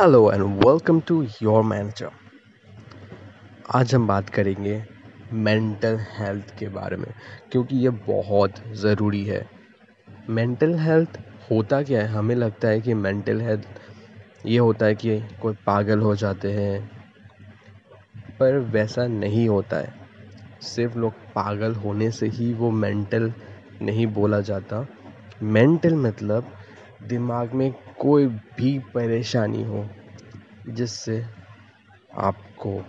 Hello and welcome to your manager आज हम बात करेंगे मेंटल हेल्थ के बारे में, क्योंकि ये बहुत ज़रूरी है। मेंटल हेल्थ होता क्या है? हमें लगता है कि मेंटल हेल्थ ये होता है कि कोई पागल हो जाते हैं, पर वैसा नहीं होता है। सिर्फ़ लोग पागल होने से ही वो मेंटल नहीं बोला जाता। मेंटल मतलब दिमाग में कोई भी परेशानी हो, जिससे आपको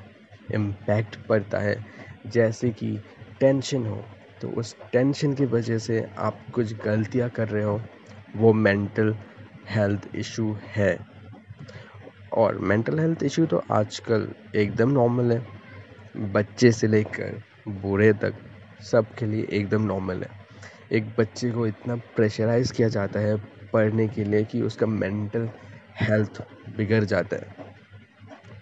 इम्पैक्ट पड़ता है। जैसे कि टेंशन हो तो उस टेंशन की वजह से आप कुछ गलतियाँ कर रहे हो, वो मेंटल हेल्थ इशू है। और मेंटल हेल्थ इशू तो आजकल एकदम नॉर्मल है। बच्चे से लेकर बूढ़े तक सब के लिए एकदम नॉर्मल है। एक बच्चे को इतना प्रेशराइज़ किया जाता है पढ़ने के लिए कि उसका मेंटल हेल्थ बिगड़ जाता है।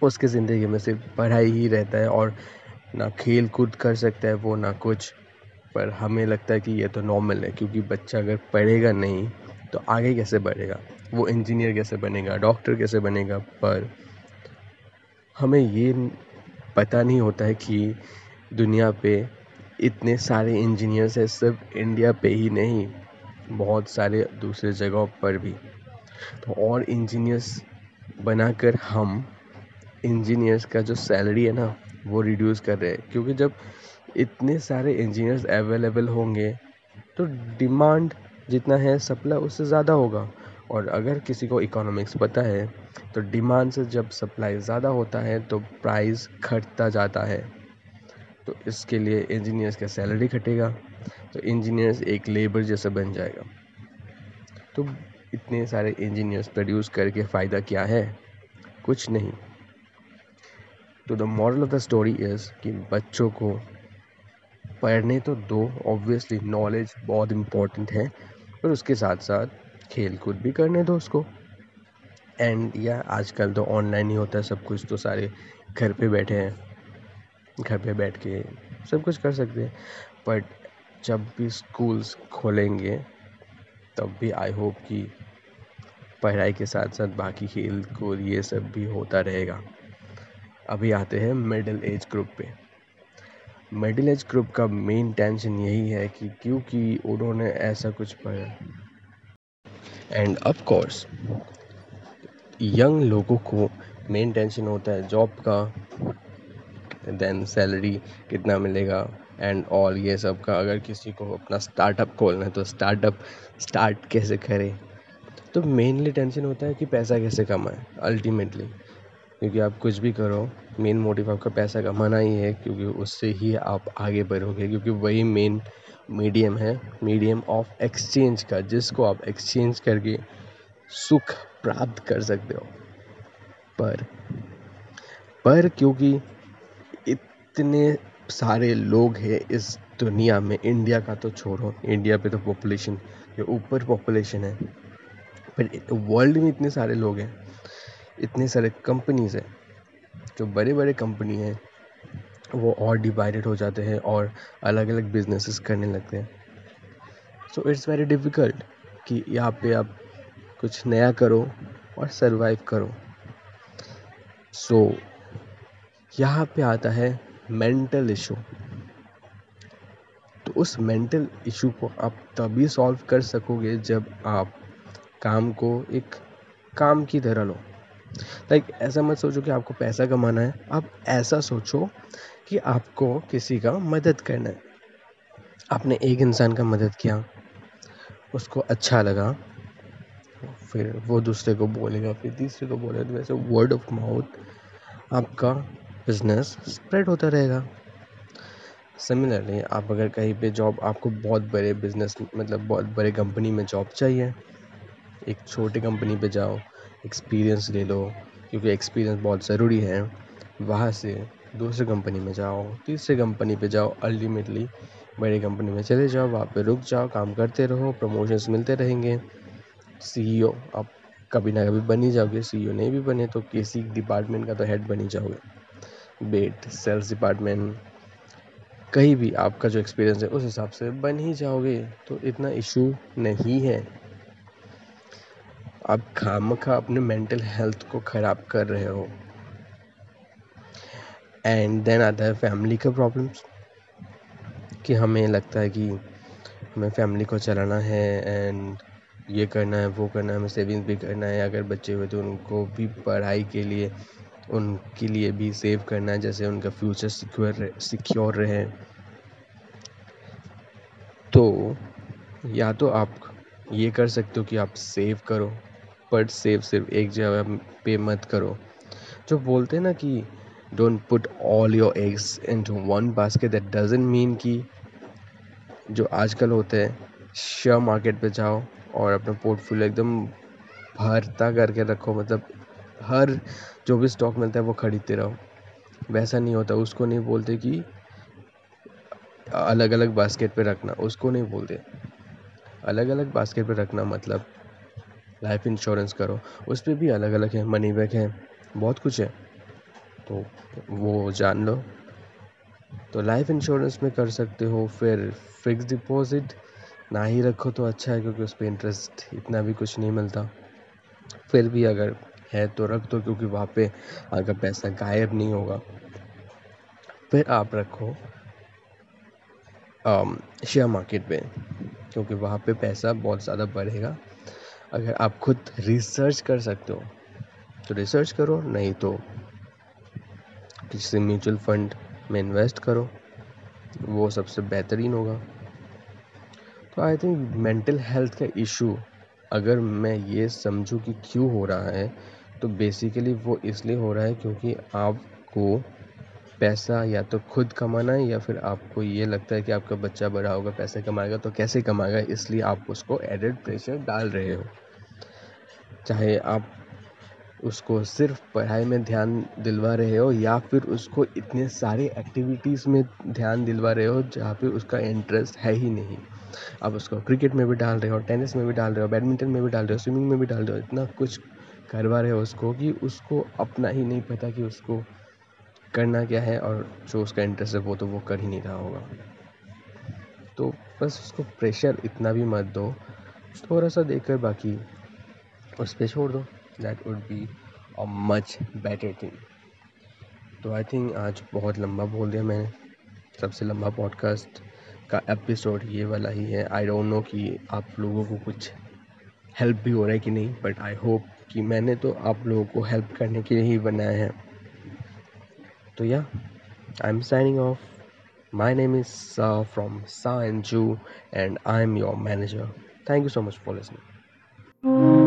उसकी ज़िंदगी में सिर्फ़ पढ़ाई ही रहता है और ना खेल कूद कर सकता है, वो ना कुछ। पर हमें लगता है कि ये तो नॉर्मल है, क्योंकि बच्चा अगर पढ़ेगा नहीं तो आगे कैसे बढ़ेगा? वो इंजीनियर कैसे बनेगा? डॉक्टर कैसे बनेगा? पर हमें ये पता नहीं होता है कि दुनिया पे इतने सारे इंजीनियर्स हैं, सिर्फ़ इंडिया पे ही नहीं। बहुत सारे दूसरे जगहों पर भी। तो और इंजीनियर्स बनाकर हम इंजीनियर्स का जो सैलरी है ना, वो रिड्यूस कर रहे हैं। क्योंकि जब इतने सारे इंजीनियर्स अवेलेबल होंगे तो डिमांड जितना है सप्लाई उससे ज़्यादा होगा। और अगर किसी को इकोनॉमिक्स पता है तो डिमांड से जब सप्लाई ज़्यादा होता है तो प्राइस घटता जाता है। तो इसके लिए इंजीनियर्स का सैलरी घटेगा तो इंजीनियर्स एक लेबर जैसा बन जाएगा। तो इतने सारे इंजीनियर्स प्रोड्यूस करके फ़ायदा क्या है? कुछ नहीं। तो the moral of the story is कि बच्चों को पढ़ने तो दो ऑब्वियसली नॉलेज बहुत इम्पोर्टेंट है, पर उसके साथ साथ खेल कूद भी करने दो उसको। एंड या आजकल तो ऑनलाइन ही होता है, सब कुछ तो सारे घर पे बैठे हैं। घर पे बैठ के सब कुछ कर सकते हैं। बट जब भी स्कूल्स खोलेंगे, तब भी आई होप कि पढ़ाई के साथ साथ बाकी खेल कूद ये सब भी होता रहेगा। अभी आते हैं मिडिल एज ग्रुप पे। मिडिल एज ग्रुप का मेन टेंशन यही है कि क्योंकि उन्होंने ऐसा कुछ पढ़ा। एंड ऑफ़ कोर्स यंग लोगों को मेन टेंशन होता है जॉब का। देन सैलरी कितना मिलेगा एंड ऑल ये सब का। अगर किसी को अपना स्टार्टअप खोलना है तो स्टार्टअप स्टार्ट कैसे करें? तो मेनली टेंशन होता है कि पैसा कैसे कमाएँ अल्टीमेटली क्योंकि आप कुछ भी करो मेन मोटिव आपका पैसा कमाना ही है, क्योंकि उससे ही आप आगे बढ़ोगे। क्योंकि वही मेन मीडियम है मीडियम ऑफ़ एक्सचेंज का, जिसको आप एक्सचेंज करके सुख प्राप्त कर सकते हो। पर पर क्योंकि इतने सारे लोग हैं इस दुनिया में इंडिया का तो छोड़ो इंडिया पे तो पॉपुलेशन के ऊपर पॉपुलेशन है। पर वर्ल्ड में इतने सारे लोग हैं इतने सारे कंपनीज़ हैं जो बड़े बड़े कंपनी हैं वो और डिवाइडेड हो जाते हैं और अलग अलग बिजनेसेस करने लगते हैं। सो इट्स वेरी डिफ़िकल्ट कि यहाँ पे आप कुछ नया करो और सरवाइव करो। सो so, यहाँ पे आता है मेंटल इशू तो उस मेंटल इशू को आप तभी सॉल्व कर सकोगे जब आप काम को एक काम की तरह लो। लाइक like, ऐसा मत सोचो कि आपको पैसा कमाना है। आप ऐसा सोचो कि आपको किसी का मदद करना है। आपने एक इंसान का मदद किया उसको अच्छा लगा फिर वो दूसरे को बोलेगा फिर तीसरे को बोलेगा तो वैसे वर्ड ऑफ़ माउथ आपका बिज़नेस स्प्रेड होता रहेगा। सिमिलरली आप अगर कहीं पे जॉब आपको बहुत बड़े बिज़नेस मतलब बहुत बड़े कंपनी में जॉब चाहिए, एक छोटी कंपनी पे जाओ एक्सपीरियंस ले लो, क्योंकि एक्सपीरियंस बहुत ज़रूरी है, वहाँ से दूसरे कंपनी में जाओ, तीसरे कंपनी पे जाओ अल्टीमेटली बड़ी कंपनी में चले जाओ, वहाँ पे रुक जाओ, काम करते रहो प्रमोशंस मिलते रहेंगे। सीईओ आप कभी ना कभी बन ही जाओगे सीईओ नहीं भी बने तो किसी डिपार्टमेंट का तो हेड बन ही जाओगे। बेट सेल्स डिपार्टमेंट कहीं भी आपका जो एक्सपीरियंस है, उस हिसाब से बन ही जाओगे तो इतना इशू नहीं है। आप खाम खा अपने मेंटल हेल्थ को ख़राब कर रहे हो। एंड देन आता है फैमिली का प्रॉब्लम्स कि हमें लगता है कि हमें फैमिली को चलाना है एंड ये करना है, वो करना है, हमें सेविंग्स भी करना है, अगर बच्चे हुए तो उनको भी पढ़ाई के लिए उनके लिए भी सेव करना है, जैसे उनका फ्यूचर सिक्योर सिक्योर रहे। तो या तो आप ये कर सकते हो कि आप सेव करो बट सेव सिर्फ़ एक जगह पे मत करो। जो बोलते हैं ना कि don't put all your eggs into one basket that doesn't mean कि जो आजकल होते हैं शेयर मार्केट पे जाओ और अपना पोर्टफोलियो एकदम भरता करके रखो मतलब हर जो भी स्टॉक मिलता है वो खरीदते रहो। वैसा नहीं होता। उसको नहीं बोलते कि अलग अलग बास्केट पे रखना। उसको नहीं बोलते। अलग अलग बास्केट पे रखना मतलब लाइफ इंश्योरेंस करो। उस पर भी अलग अलग है। मनी बैग है। बहुत कुछ है। तो वो जान लो। तो लाइफ इंश्योरेंस में कर सकते हो। फिर फिक्स डिपॉजिट ना ही रखो तो अच्छा है क्योंकि उस पर इंटरेस्ट इतना भी कुछ नहीं मिलता। फिर भी अगर है तो रख दो, क्योंकि वहाँ पे अगर पैसा गायब नहीं होगा। फिर आप रखो शेयर मार्केट में क्योंकि वहाँ पे पैसा बहुत ज़्यादा बढ़ेगा। अगर आप खुद रिसर्च कर सकते हो तो रिसर्च करो, नहीं तो किसी म्यूचुअल फंड में इन्वेस्ट करो, वो सबसे बेहतरीन होगा। तो आई थिंक मेंटल हेल्थ का इशू, अगर मैं ये समझूं कि क्यों हो रहा है तो बेसिकली वो इसलिए हो रहा है क्योंकि आपको पैसा या तो खुद कमाना है या फिर आपको ये लगता है कि आपका बच्चा बड़ा होगा, पैसे कमाएगा तो कैसे कमाएगा? इसलिए आप उसको एडेड प्रेशर डाल रहे हो। चाहे आप उसको सिर्फ़ पढ़ाई में ध्यान दिलवा रहे हो या फिर उसको इतने सारे एक्टिविटीज़ में ध्यान दिलवा रहे हो जहाँ पे उसका इंटरेस्ट है ही नहीं। आप उसको क्रिकेट में भी डाल रहे हो टेनिस में भी डाल रहे हो बैडमिंटन में भी डाल रहे हो स्विमिंग में भी डाल रहे हो, इतना कुछ करवा रहे हो उसको कि उसको अपना ही नहीं पता कि उसको करना क्या है और जो उसका इंटरेस्ट है वो तो वो कर ही नहीं रहा होगा। तो बस उसको प्रेशर इतना भी मत दो। थोड़ा सा देकर बाकी उस पर छोड़ दो। That would be a much better thing तो आई थिंक आज बहुत लंबा बोल दिया मैंने। सबसे लंबा पॉडकास्ट का एपिसोड ये वाला ही है। आई डोंट नो कि आप लोगों को कुछ हेल्प भी हो रहा है कि नहीं बट आई होप कि मैंने तो आप लोगों को हेल्प करने के लिए ही बनाया है। तो yeah I am signing off my name is from सा एन जू and I am your manager thank you so much for listening